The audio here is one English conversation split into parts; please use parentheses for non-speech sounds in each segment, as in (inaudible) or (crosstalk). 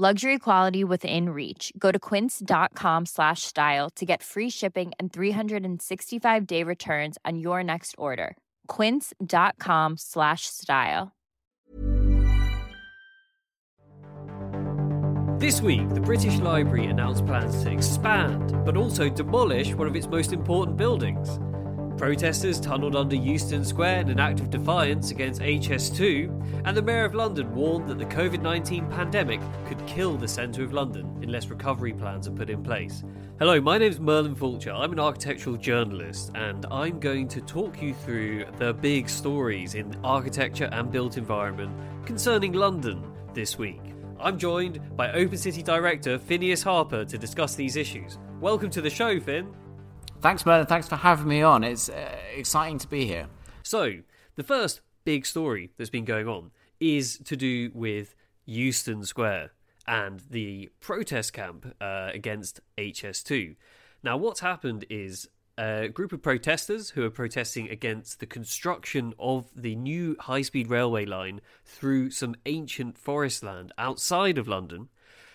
Luxury quality within reach. Go to quince.com slash style to get free shipping and 365 day returns on your next order. Quince.com slash style. This week, the British Library announced plans to expand, but also demolish one of its most important buildings. Protesters tunnelled under Euston Square in an act of defiance against HS2, and the Mayor of London warned that the COVID 19 pandemic could kill the centre of London unless recovery plans are put in place. Hello, my name is Merlin Fulcher. I'm an architectural journalist, and I'm going to talk you through the big stories in architecture and built environment concerning London this week. I'm joined by Open City Director Phineas Harper to discuss these issues. Welcome to the show, Finn. Thanks, Merlin. Thanks for having me on. It's uh, exciting to be here. So, the first big story that's been going on is to do with Euston Square and the protest camp uh, against HS2. Now, what's happened is a group of protesters who are protesting against the construction of the new high speed railway line through some ancient forest land outside of London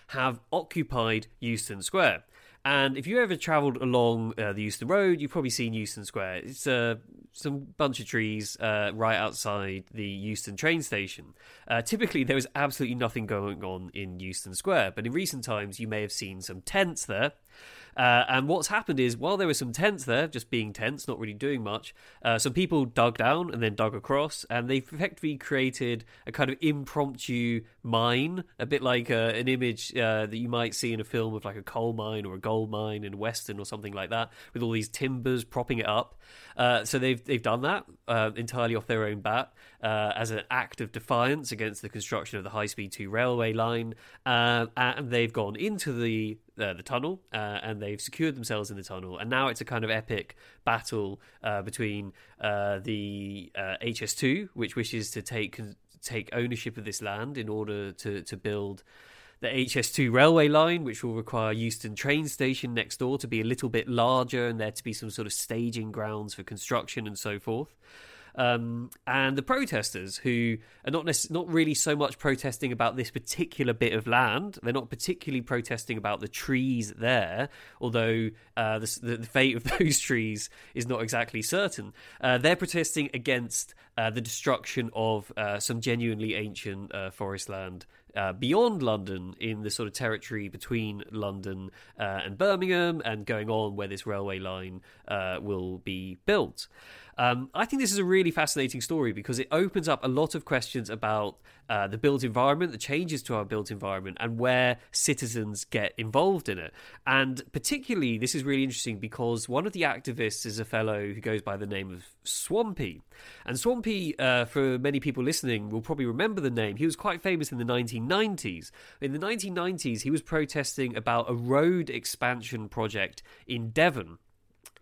have occupied Euston Square. And if you ever travelled along uh, the Euston Road, you've probably seen Euston Square. It's uh, some bunch of trees uh, right outside the Euston train station. Uh, typically, there was absolutely nothing going on in Euston Square, but in recent times, you may have seen some tents there. Uh, and what's happened is, while there were some tents there, just being tents, not really doing much, uh, some people dug down and then dug across, and they've effectively created a kind of impromptu mine, a bit like uh, an image uh, that you might see in a film of like a coal mine or a gold mine in western or something like that, with all these timbers propping it up. Uh, so they've they've done that uh, entirely off their own bat as an act of defiance against the construction of the high speed two railway line, and they've gone into the uh, the tunnel uh, and they've secured themselves in the tunnel. And now it's a kind of epic battle uh, between uh, the HS2 uh, which wishes to take take ownership of this land in order to to build the HS2 railway line, which will require Euston train station next door to be a little bit larger and there to be some sort of staging grounds for construction and so forth. Um, and the protesters who are not nec- not really so much protesting about this particular bit of land. They're not particularly protesting about the trees there, although uh, the, the, fate of (laughs) those trees is not exactly certain. Uh, they're protesting against uh, the destruction of uh, some genuinely ancient uh, forest land uh, beyond London in the sort of territory between London uh, and Birmingham and going on where this railway line uh, will be built. Um, I think this is a really fascinating story because it opens up a lot of questions about uh, the built environment, the changes to our built environment, and where citizens get involved in it. And particularly, this is really interesting because one of the activists is a fellow who goes by the name of Swampy. And Swampy, uh, for many people listening, will probably remember the name. He was quite famous in the 1990s. In the 1990s, he was protesting about a road expansion project in Devon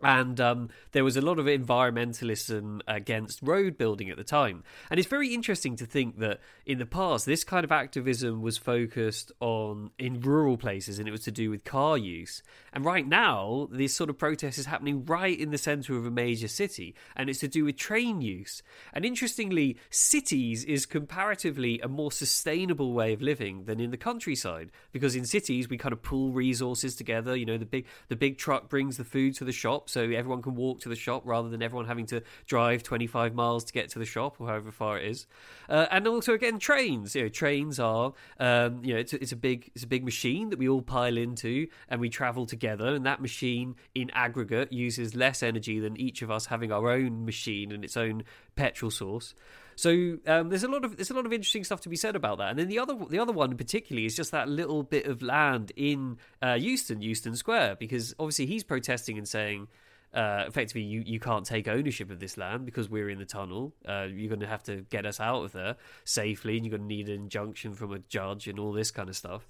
and um, there was a lot of environmentalism against road building at the time. And it's very interesting to think that in the past, this kind of activism was focused on in rural places and it was to do with car use. And right now, this sort of protest is happening right in the centre of a major city and it's to do with train use. And interestingly, cities is comparatively a more sustainable way of living than in the countryside because in cities, we kind of pool resources together. You know, the big, the big truck brings the food to the shops so everyone can walk to the shop rather than everyone having to drive 25 miles to get to the shop or however far it is. Uh, and also again trains. You know, trains are um, you know it's a, it's a big it's a big machine that we all pile into and we travel together. And that machine in aggregate uses less energy than each of us having our own machine and its own petrol source. So um, there's a lot of there's a lot of interesting stuff to be said about that. And then the other the other one particularly is just that little bit of land in uh, Euston, Euston Square, because obviously he's protesting and saying. Uh, effectively, you, you can't take ownership of this land because we're in the tunnel. Uh, you're going to have to get us out of there safely, and you're going to need an injunction from a judge and all this kind of stuff.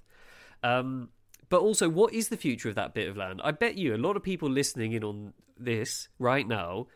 Um, but also, what is the future of that bit of land? I bet you a lot of people listening in on this right now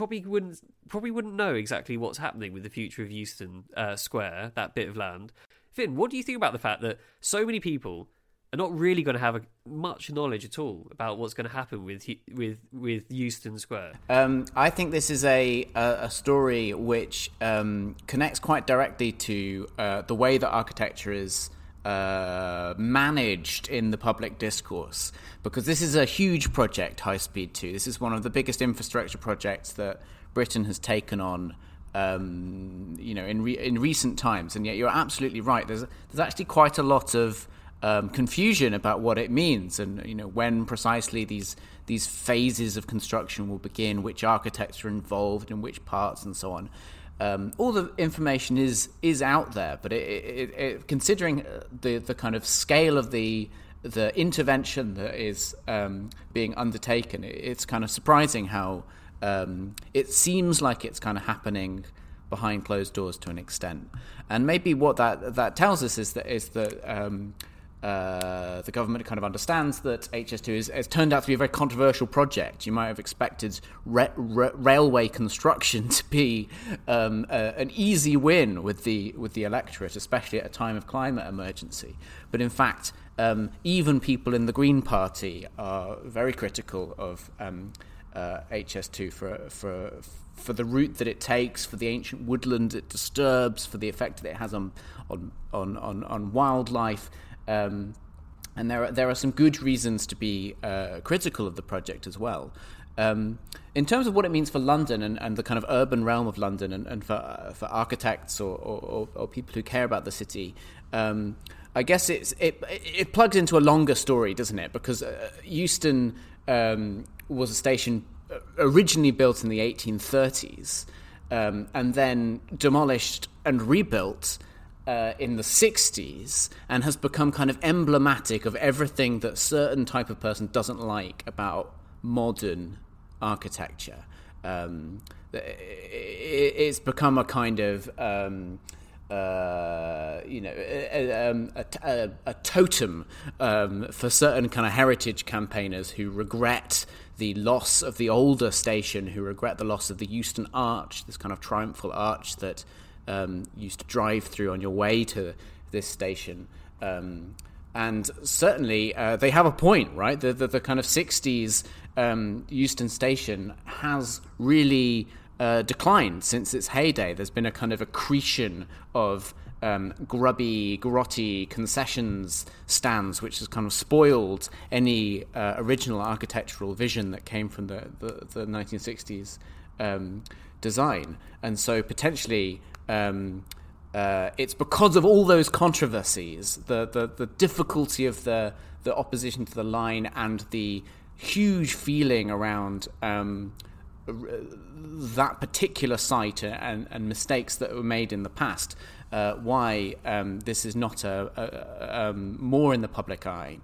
probably wouldn't probably wouldn't know exactly what's happening with the future of Euston uh, Square, that bit of land. Finn, what do you think about the fact that so many people are not really going to have a, much knowledge at all about what's going to happen with with with Euston Square? Um, I think this is a a, a story which um, connects quite directly to uh, the way that architecture is uh, managed in the public discourse because this is a huge project, High Speed 2. This is one of the biggest infrastructure projects that Britain has taken on. Um, you know, in re- in recent times, and yet you're absolutely right. There's there's actually quite a lot of um, confusion about what it means, and you know when precisely these these phases of construction will begin, which architects are involved in which parts, and so on. Um, all the information is is out there, but it, it, it, considering the the kind of scale of the the intervention that is um, being undertaken, it's kind of surprising how um, it seems like it's kind of happening behind closed doors to an extent. And maybe what that that tells us is that is that um, uh, the government kind of understands that HS2 is, has turned out to be a very controversial project. You might have expected re- re- railway construction (laughs) to be um, uh, an easy win with the with the electorate, especially at a time of climate emergency. But in fact, um, even people in the Green Party are very critical of um, uh, HS2 for for for the route that it takes, for the ancient woodland it disturbs, for the effect that it has on on, on, on wildlife. Um, and there are, there are some good reasons to be uh, critical of the project as well. Um, in terms of what it means for London and, and the kind of urban realm of London and, and for, uh, for architects or, or, or, people who care about the city, um, I guess it, it plugs into a longer story, doesn't it? Because uh, Euston um, was a station uh, originally built in the 1830s um, and then demolished and rebuilt uh, in the 60s and has become kind of emblematic of everything that certain type of person doesn't like about modern architecture. Um, it's become a kind of um, uh, you know a, um, a, a, a totem um, for certain kind of heritage campaigners who regret the loss of the older station, who regret the loss of the Euston Arch, this kind of triumphal arch that um, used to drive through on your way to this station. Um, and certainly uh, they have a point, right? The, the, the kind of 60s um, Euston Station has really uh, declined since its heyday. There's been a kind of accretion of um, grubby, grotty concessions stands, which has kind of spoiled any uh, original architectural vision that came from the, the, the 1960s um, design. And so potentially um, uh, it's because of all those controversies, the, the, the difficulty of the, the opposition to the line, and the huge feeling around um, that particular site and, and mistakes that were made in the past, uh, why um, this is not a, a, a um, more in the public eye.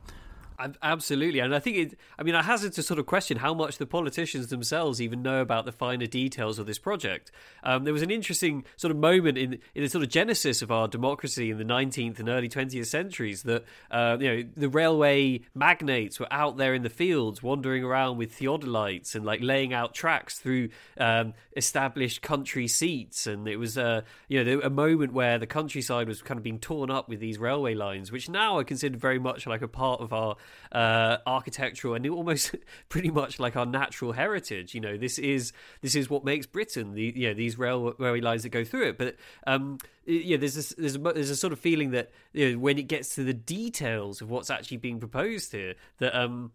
Absolutely, and I think it. I mean, I hazard to sort of question how much the politicians themselves even know about the finer details of this project. Um, there was an interesting sort of moment in in the sort of genesis of our democracy in the 19th and early 20th centuries that uh, you know the railway magnates were out there in the fields, wandering around with theodolites and like laying out tracks through um, established country seats, and it was uh, you know a moment where the countryside was kind of being torn up with these railway lines, which now are considered very much like a part of our uh, architectural and almost (laughs) pretty much like our natural heritage. You know, this is this is what makes Britain. The you know these railway lines that go through it, but. Um, yeah, there's a, there's a, there's a sort of feeling that you know, when it gets to the details of what's actually being proposed here, that um,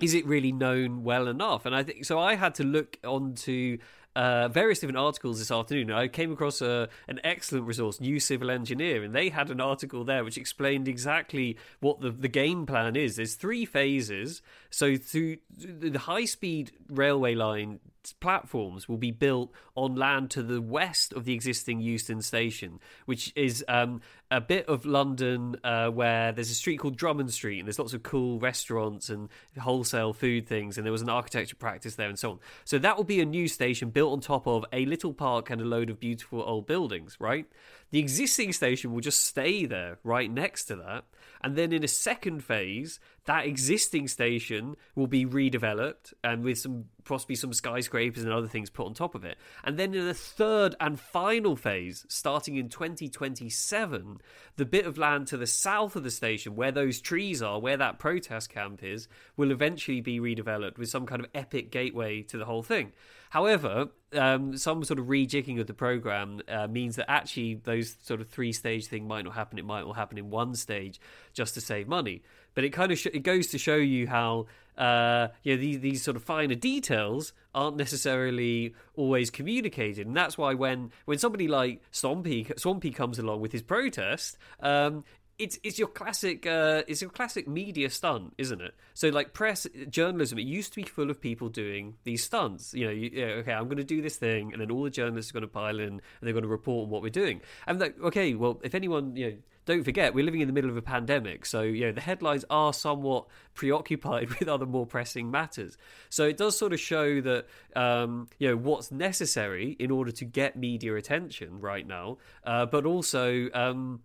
is it really known well enough? And I think so. I had to look onto uh, various different articles this afternoon. I came across a, an excellent resource, New Civil Engineer, and they had an article there which explained exactly what the, the game plan is. There's three phases. So, through the high speed railway line platforms will be built on land to the west of the existing Euston station, which is um, a bit of London uh, where there's a street called Drummond Street, and there's lots of cool restaurants and wholesale food things, and there was an architecture practice there, and so on. So that will be a new station built on top of a little park and a load of beautiful old buildings, right? The existing station will just stay there right next to that. And then in a second phase, that existing station will be redeveloped and with some possibly some skyscrapers and other things put on top of it. And then in a third and final phase, starting in 2027, the bit of land to the south of the station where those trees are, where that protest camp is, will eventually be redeveloped with some kind of epic gateway to the whole thing. However, um, some sort of rejigging of the program uh, means that actually those sort of three stage thing might not happen. It might all happen in one stage just to save money. But it kind of sh- it goes to show you how uh, you know these these sort of finer details aren't necessarily always communicated, and that's why when when somebody like Swampy Swampy comes along with his protest, um, it's it's your classic uh, it's your classic media stunt, isn't it? So like press journalism, it used to be full of people doing these stunts. You know, you, okay, I'm going to do this thing, and then all the journalists are going to pile in, and they're going to report on what we're doing. And like, okay, well, if anyone, you know, don't forget we're living in the middle of a pandemic, so you know the headlines are somewhat preoccupied (laughs) with other more pressing matters. So it does sort of show that um, you know what's necessary in order to get media attention right now, uh, but also. Um,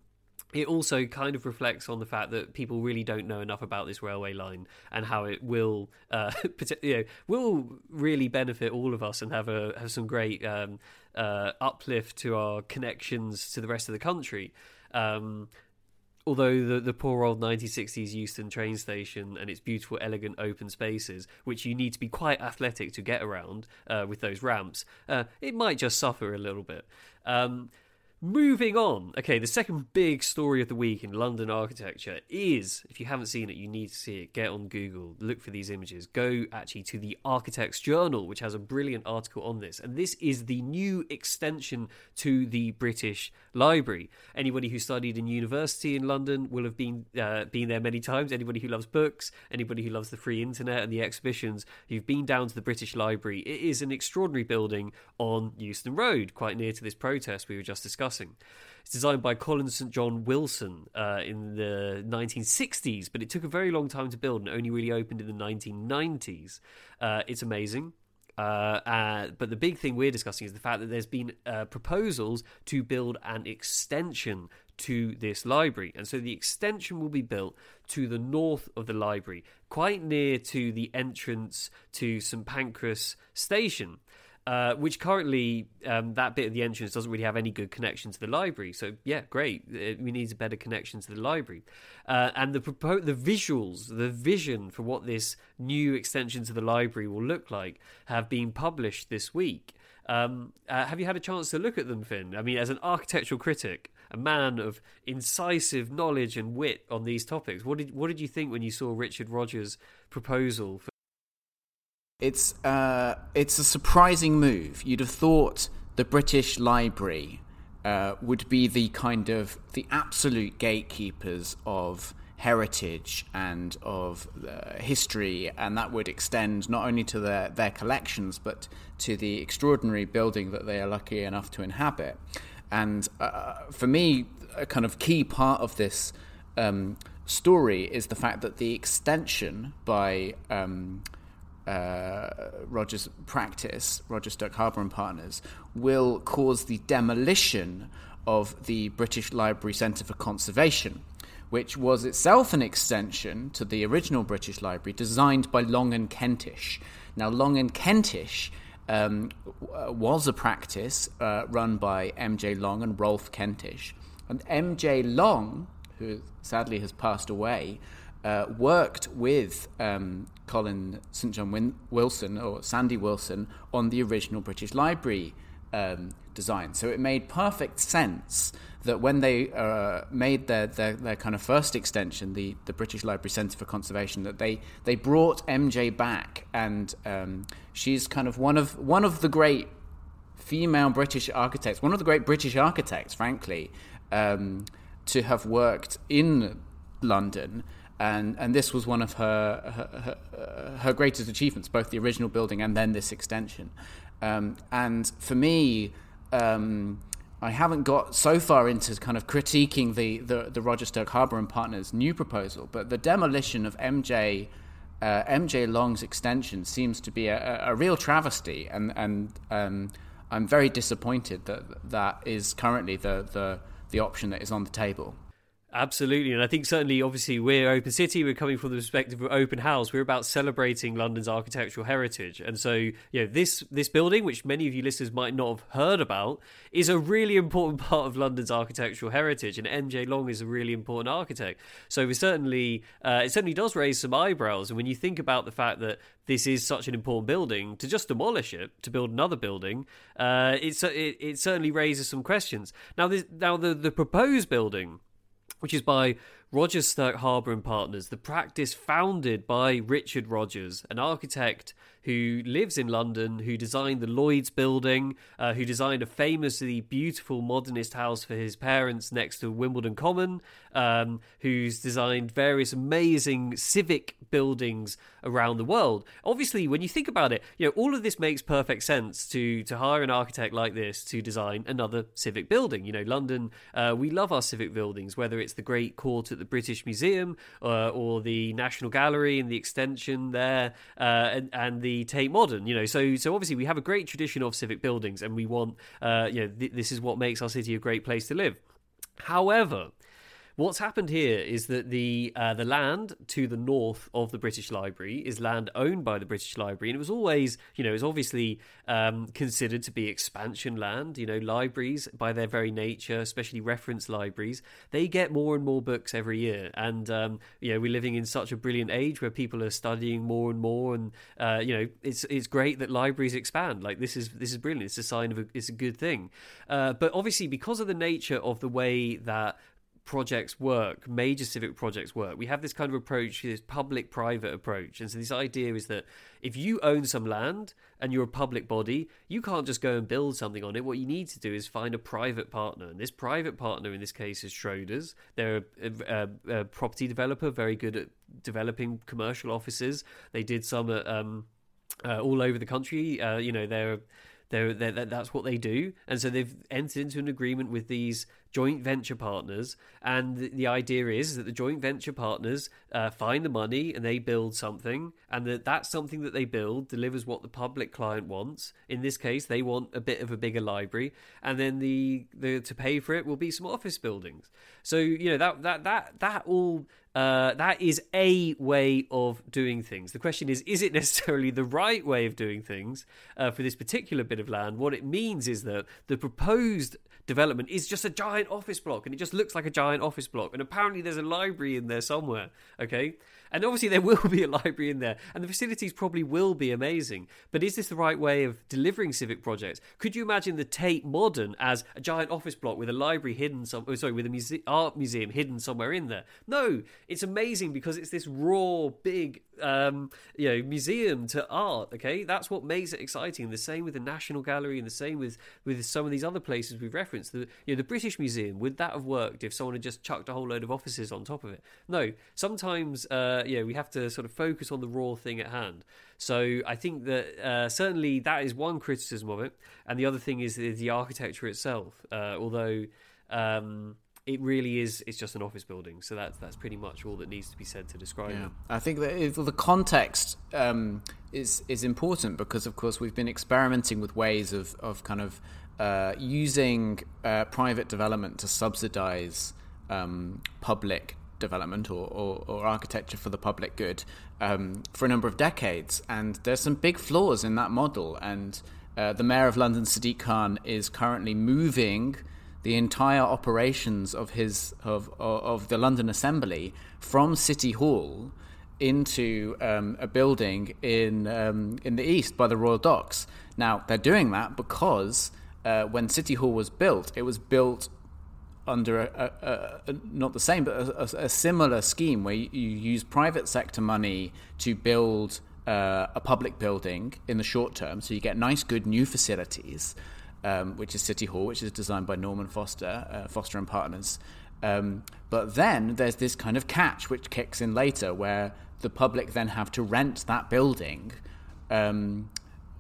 it also kind of reflects on the fact that people really don't know enough about this railway line and how it will, uh, (laughs) you know, will really benefit all of us and have a have some great um, uh, uplift to our connections to the rest of the country. Um, although the, the poor old 1960s Euston train station and its beautiful, elegant open spaces, which you need to be quite athletic to get around uh, with those ramps, uh, it might just suffer a little bit. Um, Moving on. Okay, the second big story of the week in London architecture is if you haven't seen it, you need to see it. Get on Google, look for these images. Go actually to the Architects Journal, which has a brilliant article on this. And this is the new extension to the British Library. Anybody who studied in university in London will have been uh, been there many times. Anybody who loves books, anybody who loves the free internet and the exhibitions, you've been down to the British Library. It is an extraordinary building on Euston Road, quite near to this protest we were just discussing discussing. It's designed by Colin St John Wilson uh, in the 1960s, but it took a very long time to build and only really opened in the 1990s. Uh, it's amazing. Uh, uh, but the big thing we're discussing is the fact that there's been uh, proposals to build an extension to this library. And so the extension will be built to the north of the library, quite near to the entrance to St Pancras station. Uh, which currently um, that bit of the entrance doesn't really have any good connection to the library. So yeah, great. It, we need a better connection to the library, uh, and the propo- the visuals, the vision for what this new extension to the library will look like have been published this week. Um, uh, have you had a chance to look at them, Finn? I mean, as an architectural critic, a man of incisive knowledge and wit on these topics, what did what did you think when you saw Richard Rogers' proposal for it's uh, it's a surprising move. You'd have thought the British Library uh, would be the kind of the absolute gatekeepers of heritage and of uh, history, and that would extend not only to their, their collections but to the extraordinary building that they are lucky enough to inhabit. And uh, for me, a kind of key part of this um, story is the fact that the extension by um, uh, Rogers practice, Rogers Stirk Harbour and Partners, will cause the demolition of the British Library Centre for Conservation, which was itself an extension to the original British Library designed by Long and Kentish. Now, Long and Kentish um, was a practice uh, run by M.J. Long and Rolf Kentish. And M.J. Long, who sadly has passed away, uh, worked with um, Colin St John Win- Wilson or Sandy Wilson on the original British Library um, design. So it made perfect sense that when they uh, made their, their, their kind of first extension, the, the British Library Centre for Conservation, that they, they brought MJ back, and um, she's kind of one of one of the great female British architects, one of the great British architects, frankly, um, to have worked in London. And, and this was one of her her, her, her greatest achievements, both the original building and then this extension. Um, and for me, um, I haven't got so far into kind of critiquing the, the, the Rogers Stirk Harbour and Partners new proposal, but the demolition of MJ uh, MJ Long's extension seems to be a, a real travesty, and and um, I'm very disappointed that that is currently the, the the option that is on the table. Absolutely, and I think certainly, obviously, we're Open City. We're coming from the perspective of Open House. We're about celebrating London's architectural heritage, and so you know this this building, which many of you listeners might not have heard about, is a really important (laughs) part of London's architectural heritage. And MJ Long is a really important architect. So we certainly uh, it certainly does raise some eyebrows. And when you think about the fact that this is such an important building, to just demolish it to build another building, uh, it, it certainly raises some questions. Now, this, now the the proposed building which is by Rogers Stirk Harbour and Partners, the practice founded by Richard Rogers, an architect who lives in London, who designed the Lloyd's building, uh, who designed a famously beautiful modernist house for his parents next to Wimbledon Common, um, who's designed various amazing civic buildings around the world. Obviously, when you think about it, you know all of this makes perfect sense to to hire an architect like this to design another civic building. You know, London, uh, we love our civic buildings, whether it's the Great Court at the British Museum uh, or the National Gallery and the extension there, uh, and, and the Tate Modern. You know, so so obviously we have a great tradition of civic buildings, and we want uh, you know th- this is what makes our city a great place to live. However, What's happened here is that the uh, the land to the north of the British Library is land owned by the British Library, and it was always, you know, it's obviously um, considered to be expansion land. You know, libraries by their very nature, especially reference libraries, they get more and more books every year, and um, you know, we're living in such a brilliant age where people are studying more and more, and uh, you know, it's it's great that libraries expand. Like this is this is brilliant. It's a sign of a, it's a good thing, uh, but obviously because of the nature of the way that projects work, major civic projects work. We have this kind of approach, this public private approach. And so, this idea is that if you own some land and you're a public body, you can't just go and build something on it. What you need to do is find a private partner. And this private partner in this case is Schroders. They're a, a, a property developer, very good at developing commercial offices. They did some um, uh, all over the country. Uh, you know, they're they're, they're, that's what they do. And so they've entered into an agreement with these joint venture partners. And the, the idea is that the joint venture partners uh, find the money and they build something. And that that something that they build delivers what the public client wants. In this case, they want a bit of a bigger library. And then the, the to pay for it will be some office buildings. So, you know, that, that, that, that all uh, that is a way of doing things. The question is, is it necessarily the right way of doing things uh, for this particular bit of land? What it means is that the proposed development is just a giant office block and it just looks like a giant office block. And apparently there's a library in there somewhere. Okay. And obviously, there will (laughs) be a library in there, and the facilities probably will be amazing. But is this the right way of delivering civic projects? Could you imagine the Tate Modern as a giant office block with a library hidden some, oh, sorry, with a muse- art museum hidden somewhere in there? No, it's amazing because it's this raw, big, um, you know, museum to art. Okay, that's what makes it exciting. The same with the National Gallery, and the same with with some of these other places we've referenced. The you know, the British Museum would that have worked if someone had just chucked a whole load of offices on top of it? No, sometimes. Uh, yeah, we have to sort of focus on the raw thing at hand. So I think that uh, certainly that is one criticism of it, and the other thing is the, the architecture itself. Uh, although um, it really is, it's just an office building. So that's that's pretty much all that needs to be said to describe yeah. it. I think that the context um, is is important because, of course, we've been experimenting with ways of of kind of uh, using uh, private development to subsidize um, public development or, or, or, architecture for the public good um, for a number of decades. And there's some big flaws in that model. And uh, the mayor of London, Sadiq Khan, is currently moving the entire operations of his of of the London Assembly from City Hall into um, a building in um, in the east by the Royal Docks. Now they're doing that because uh, when City Hall was built, it was built under a, a, a, not the same, but a, similar scheme where you, you, use private sector money to build uh, a public building in the short term. So you get nice, good new facilities, um, which is City Hall, which is designed by Norman Foster, uh, Foster and Partners. Um, but then there's this kind of catch which kicks in later, where the public then have to rent that building um,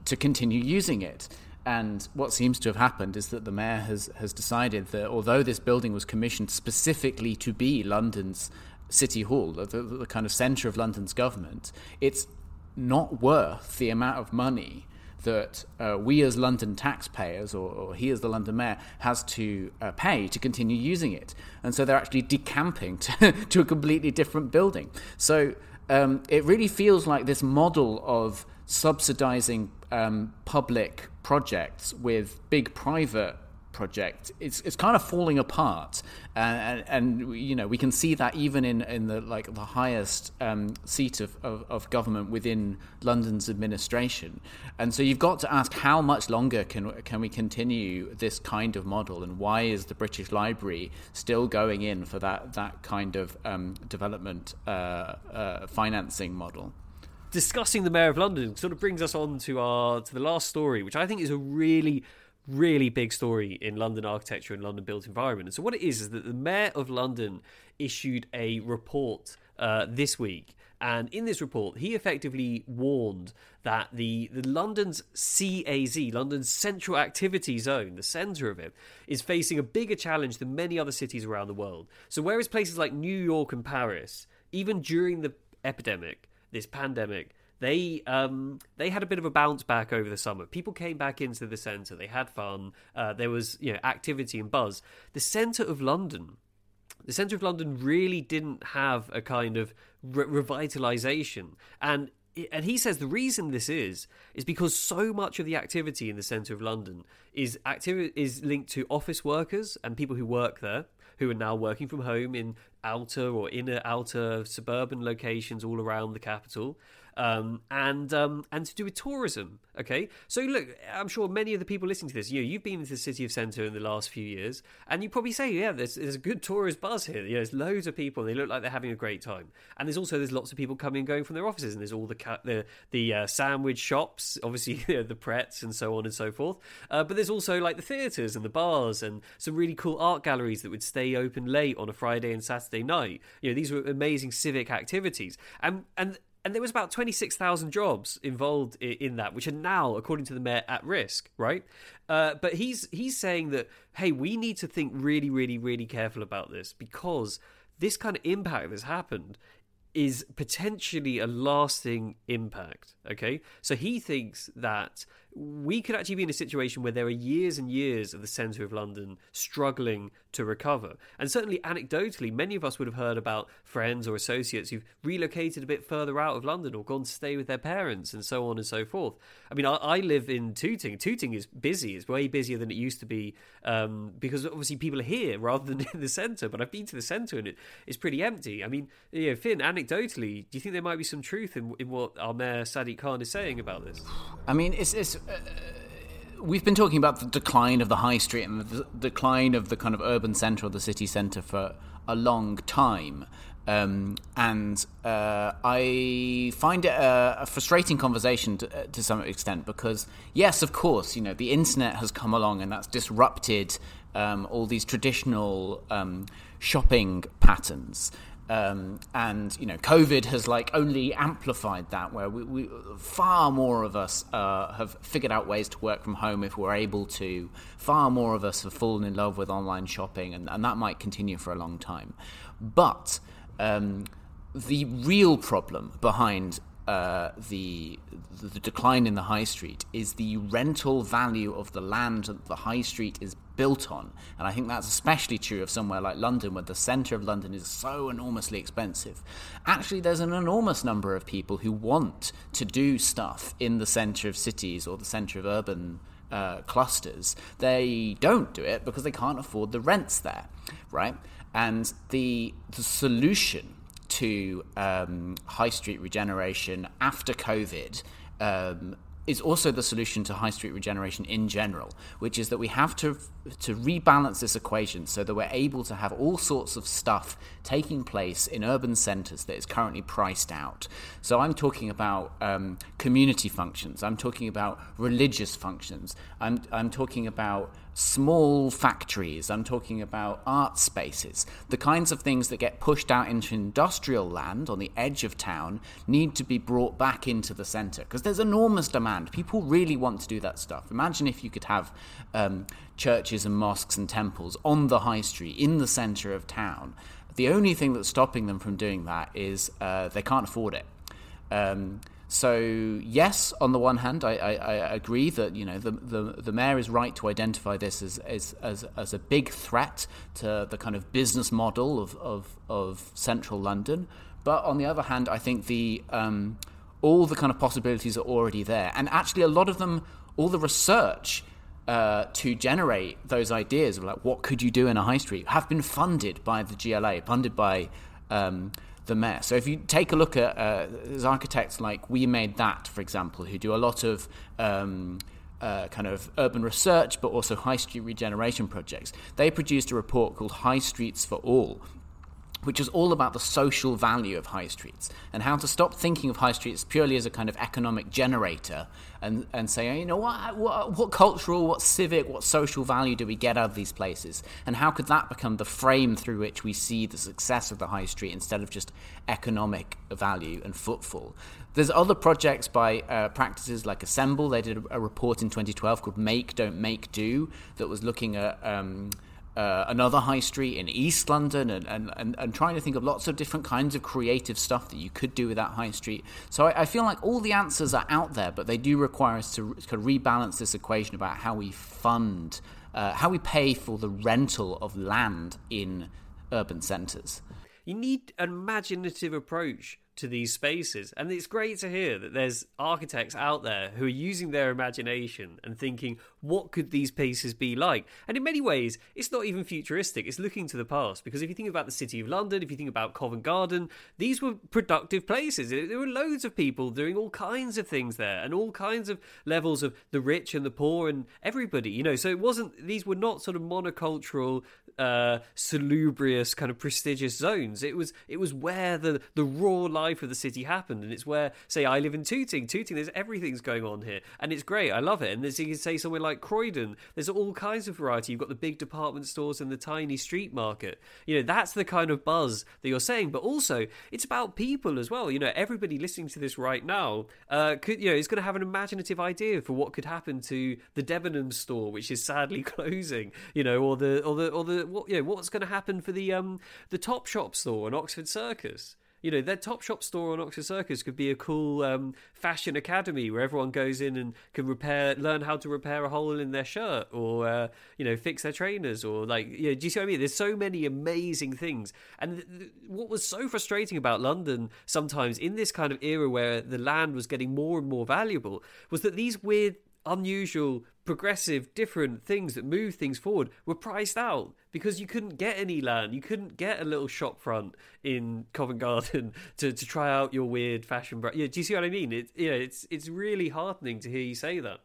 to continue using it. And what seems to have happened is that the mayor has, has decided that although this building was commissioned specifically to be London's City Hall, the, the kind of centre of London's government, it's not worth the amount of money that uh, we as London taxpayers, or, or, he as the London mayor, has to uh, pay to continue using it. And so they're actually decamping (laughs) to, to a completely different building. So um, it really feels like this model of subsidizing um, public projects with big private project it's it's kind of falling apart. And, and, and you know we can see that even in in the like the highest um, seat of, of, of, government within London's administration. And so you've got to ask how much longer can can we continue this kind of model and why is the British Library still going in for that that kind of um, development uh, uh, financing model discussing the mayor of London sort of brings us on to our to the last story, which I think is a really really big story in London architecture and London built environment. And so what it is is that the mayor of London issued a report uh, this week. And in this report, he effectively warned that the, the London's CAZ, London's Central Activity Zone, the centre of it, is facing a bigger challenge than many other cities around the world. So whereas places like New York and Paris, even during the epidemic, this pandemic, they um, they had a bit of a bounce back over the summer. People came back into the centre. They had fun. Uh, there was you know activity and buzz. The centre of London, the centre of London really didn't have a kind of re- revitalisation. And and he says the reason this is is because so much of the activity in the centre of London is activity is linked to office workers and people who work there who are now working from home in outer or inner outer suburban locations all around the capital um, and um, and to do with tourism. Okay, so look, I'm sure many of the people listening to this, you know, you've been to the city of Centre in the last few years, and you probably say, yeah, there's, there's a good tourist buzz here. You know, there's loads of people, and they look like they're having a great time. And there's also there's lots of people coming and going from their offices, and there's all the ca- the the uh, sandwich shops, obviously (laughs) you know, the Prets and so on and so forth. Uh, but there's also like the theatres and the bars and some really cool art galleries that would stay open late on a Friday and Saturday night. You know, these were amazing civic activities, and and and there was about 26,000 jobs involved in that, which are now, according to the mayor, at risk, right? Uh, but he's he's saying that, hey, we need to think really, really, really careful about this because this kind of impact that's happened is potentially a lasting impact. Okay, so he thinks that we could actually be in a situation where there are years and years of the centre of London struggling to recover. And certainly, anecdotally, many of us would have heard about friends or associates who've relocated a bit further out of London or gone to stay with their parents and so on and so forth. I mean, I, I live in Tooting. Tooting is busy, it's way busier than it used to be um, because obviously people are here (laughs) rather than in the centre. But I've been to the centre and it, it's pretty empty. I mean, you know, Finn, anecdotally, do you think there might be some truth in, in what our Mayor Sadiq Khan is saying about this? I mean, it's. it's uh, we've been talking about the decline of the high street and the decline of the kind of urban centre or the city centre for a long time. Um, and uh, I find it a, a frustrating conversation to, uh, to, some extent because, yes, of course, you know, the internet has come along and that's disrupted um, all these traditional um, shopping patterns. Um, and you know, COVID has like only amplified that, where we, we far more of us uh, have figured out ways to work from home if we're able to. Far more of us have fallen in love with online shopping, and, and that might continue for a long time. But um, the real problem behind uh, the the decline in the high street is the rental value of the land that the high street is built on. And I think that's especially true of somewhere like London, where the centre of London is so enormously expensive. Actually, there's an enormous number of people who want to do stuff in the centre of cities or the centre of urban uh, clusters. They don't do it because they can't afford the rents there, right? And the, the solution to um, high street regeneration after COVID um, is also the solution to high street regeneration in general, which is that we have to to rebalance this equation so that we're able to have all sorts of stuff taking place in urban centres that is currently priced out. So I'm talking about um, community functions. I'm talking about religious functions. I'm I'm talking about small factories, I'm talking about art spaces. The kinds of things that get pushed out into industrial land on the edge of town need to be brought back into the centre because there's enormous demand. People really want to do that stuff. Imagine if you could have um, churches and mosques and temples on the high street in the centre of town. The only thing that's stopping them from doing that is uh, they can't afford it. Um, so yes, on the one hand, I, I, I, agree that you know the, the, the mayor is right to identify this as, as, as, as, a big threat to the kind of business model of, of, of central London. But on the other hand, I think the um, all the kind of possibilities are already there, and actually a lot of them, all the research uh, to generate those ideas of like what could you do in a high street have been funded by the GLA, funded by um, the mayor. So if you take a look at uh, there's architects like We Made That, for example, who do a lot of um, uh, kind of urban research, but also high street regeneration projects. They produced a report called High Streets for All, which is all about the social value of high streets and how to stop thinking of high streets purely as a kind of economic generator and, and say, you know, what, what, what, cultural, what civic, what social value do we get out of these places? And how could that become the frame through which we see the success of the high street instead of just economic value and footfall? There's other projects by uh, practices like Assemble. They did a, a, report in 2012 called Make, Don't Make, Do that was looking at. Um, uh, another high street in East London and, and, and, and, trying to think of lots of different kinds of creative stuff that you could do with that high street. So I, I feel like all the answers are out there, but they do require us to of rebalance this equation about how we fund, uh, how we pay for the rental of land in urban centres. You need an imaginative approach to these spaces. And it's great to hear that there's architects out there who are using their imagination and thinking, what could these places be like? And in many ways, it's not even futuristic, it's looking to the past. Because if you think about the City of London, if you think about Covent Garden, these were productive places. There were loads of people doing all kinds of things there and all kinds of levels of the rich and the poor and everybody, you know. So it wasn't, these were not sort of monocultural, uh, salubrious, kind of prestigious zones. It was, it was where the, the raw life of the city happened, and it's where, say, I live in Tooting. Tooting, there's everything's going on here, and it's great. I love it. And as you can say, somewhere like Croydon, there's all kinds of variety. You've got the big department stores and the tiny street market. You know, that's the kind of buzz that you're saying. But also, it's about people as well. You know, everybody listening to this right now, uh, could you know, is going to have an imaginative idea for what could happen to the Debenhams store, which is sadly (laughs) closing. You know, or the or the or the what you know, what's going to happen for the um the Topshop store in Oxford Circus you know, their Topshop store on Oxford Circus could be a cool um, fashion academy where everyone goes in and can repair, learn how to repair a hole in their shirt, or uh, you know, fix their trainers, or like, you know, do you see what I mean? There's so many amazing things, and th- th- what was so frustrating about London sometimes in this kind of era where the land was getting more and more valuable was that these weird unusual, progressive, different things that move things forward were priced out because you couldn't get any land. You couldn't get a little shop front in Covent Garden (laughs) to, to try out your weird fashion brand. Yeah, do you see what I mean? It, know, it's it's really heartening to hear you say that.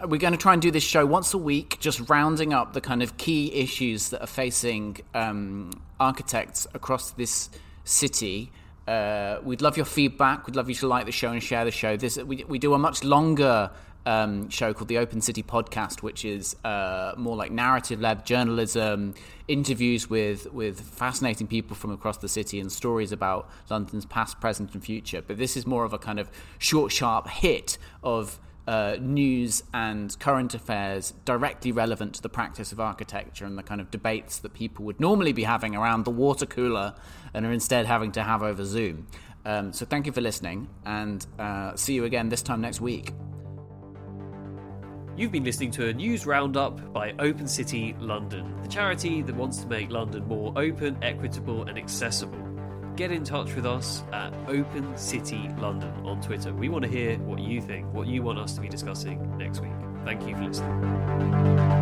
We're going to try and do this show once a week, just rounding up the kind of key issues that are facing um, architects across this city. Uh, we'd love your feedback. We'd love you to like the show and share the show. This we, we do a much longer um, show called the Open City Podcast, which is uh, more like narrative-led journalism, interviews with with fascinating people from across the city, and stories about London's past, present, and future. But this is more of a kind of short, sharp hit of. Uh, news and current affairs directly relevant to the practice of architecture and the kind of debates that people would normally be having around the water cooler and are instead having to have over Zoom. Um, so, thank you for listening and uh, see you again this time next week. You've been listening to a news roundup by Open City London, the charity that wants to make London more open, equitable, and accessible. Get in touch with us at Open City London on Twitter. We want to hear what you think, what you want us to be discussing next week. Thank you for listening.